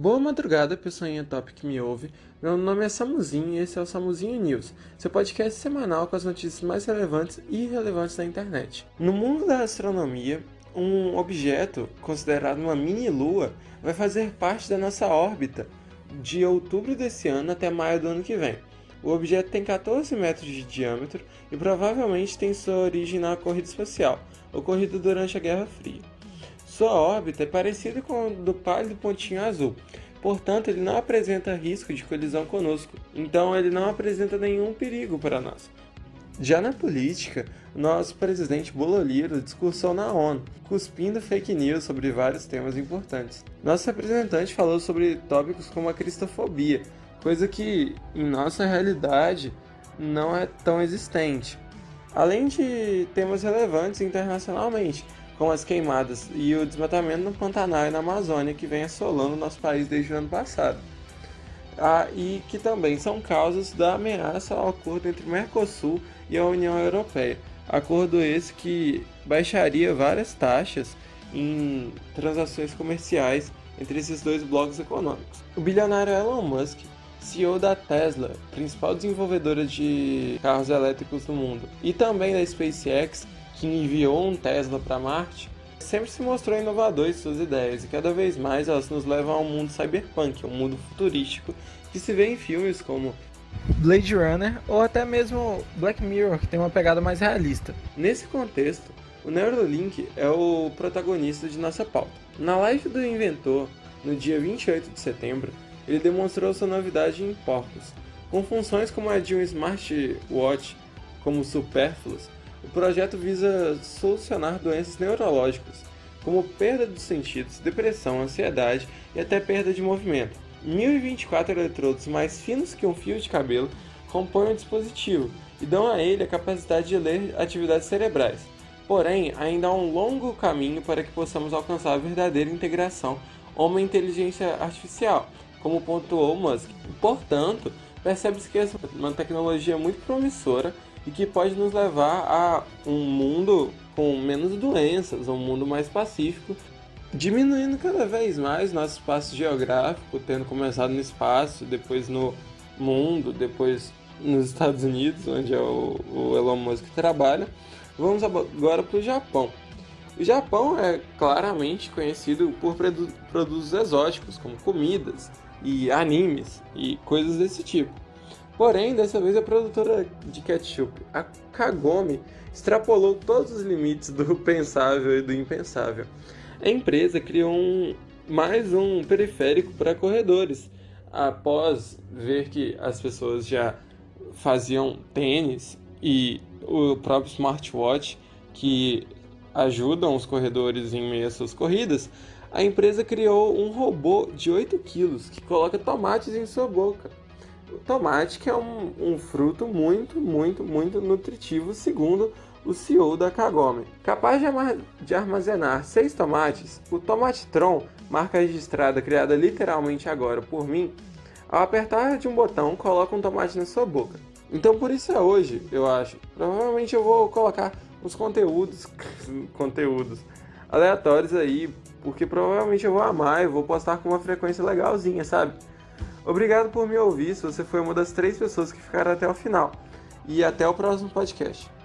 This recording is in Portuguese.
Boa madrugada, pessoinha top que me ouve. Meu nome é Samuzinho e esse é o Samuzinho News, seu podcast semanal com as notícias mais relevantes e irrelevantes da internet. No mundo da astronomia, um objeto considerado uma mini-lua vai fazer parte da nossa órbita de outubro desse ano até maio do ano que vem. O objeto tem 14 metros de diâmetro e provavelmente tem sua origem na corrida espacial, ocorrida durante a Guerra Fria. Sua órbita é parecida com a do pálido pontinho azul, portanto, ele não apresenta risco de colisão conosco, então ele não apresenta nenhum perigo para nós. Já na política, nosso presidente Bololiro discursou na ONU, cuspindo fake news sobre vários temas importantes. Nosso representante falou sobre tópicos como a cristofobia, coisa que em nossa realidade não é tão existente. Além de temas relevantes internacionalmente, com as queimadas e o desmatamento no Pantanal e na Amazônia que vem assolando o nosso país desde o ano passado. Ah, e que também são causas da ameaça ao acordo entre o Mercosul e a União Europeia. Acordo esse que baixaria várias taxas em transações comerciais entre esses dois blocos econômicos. O bilionário Elon Musk, CEO da Tesla, principal desenvolvedora de carros elétricos do mundo, e também da SpaceX, que enviou um Tesla para Marte, sempre se mostrou inovador em suas ideias e cada vez mais elas nos levam a um mundo cyberpunk, um mundo futurístico que se vê em filmes como Blade Runner ou até mesmo Black Mirror, que tem uma pegada mais realista. Nesse contexto, o Neuralink é o protagonista de nossa pauta. Na live do inventor, no dia 28 de setembro, ele demonstrou sua novidade em porcos, com funções como a de um smartwatch como supérfluos o projeto visa solucionar doenças neurológicas, como perda dos sentidos, depressão, ansiedade e até perda de movimento. 1024 eletrodos mais finos que um fio de cabelo compõem o dispositivo e dão a ele a capacidade de ler atividades cerebrais. Porém, ainda há um longo caminho para que possamos alcançar a verdadeira integração homem-inteligência artificial, como pontuou Musk. Portanto, percebe-se que é uma tecnologia muito promissora e que pode nos levar a um mundo com menos doenças, um mundo mais pacífico, diminuindo cada vez mais nosso espaço geográfico, tendo começado no espaço, depois no mundo, depois nos Estados Unidos, onde é o, o Elon Musk trabalha. Vamos agora para o Japão. O Japão é claramente conhecido por produtos exóticos, como comidas e animes e coisas desse tipo. Porém, dessa vez a produtora de ketchup, a Kagome, extrapolou todos os limites do pensável e do impensável. A empresa criou um, mais um periférico para corredores, após ver que as pessoas já faziam tênis e o próprio smartwatch que ajudam os corredores em meio às suas corridas, a empresa criou um robô de 8 quilos que coloca tomates em sua boca. O tomate que é um, um fruto muito, muito, muito nutritivo, segundo o CEO da Kagome. Capaz de, armazenar seis tomates, o Tomate Tron, marca registrada criada literalmente agora por mim, ao apertar de um botão coloca um tomate na sua boca. Então por isso é hoje, eu acho. Provavelmente eu vou colocar uns conteúdos, conteúdos aleatórios aí, porque provavelmente eu vou amar e vou postar com uma frequência legalzinha, sabe? Obrigado por me ouvir, se você foi uma das três pessoas que ficaram até o final. E até o próximo podcast.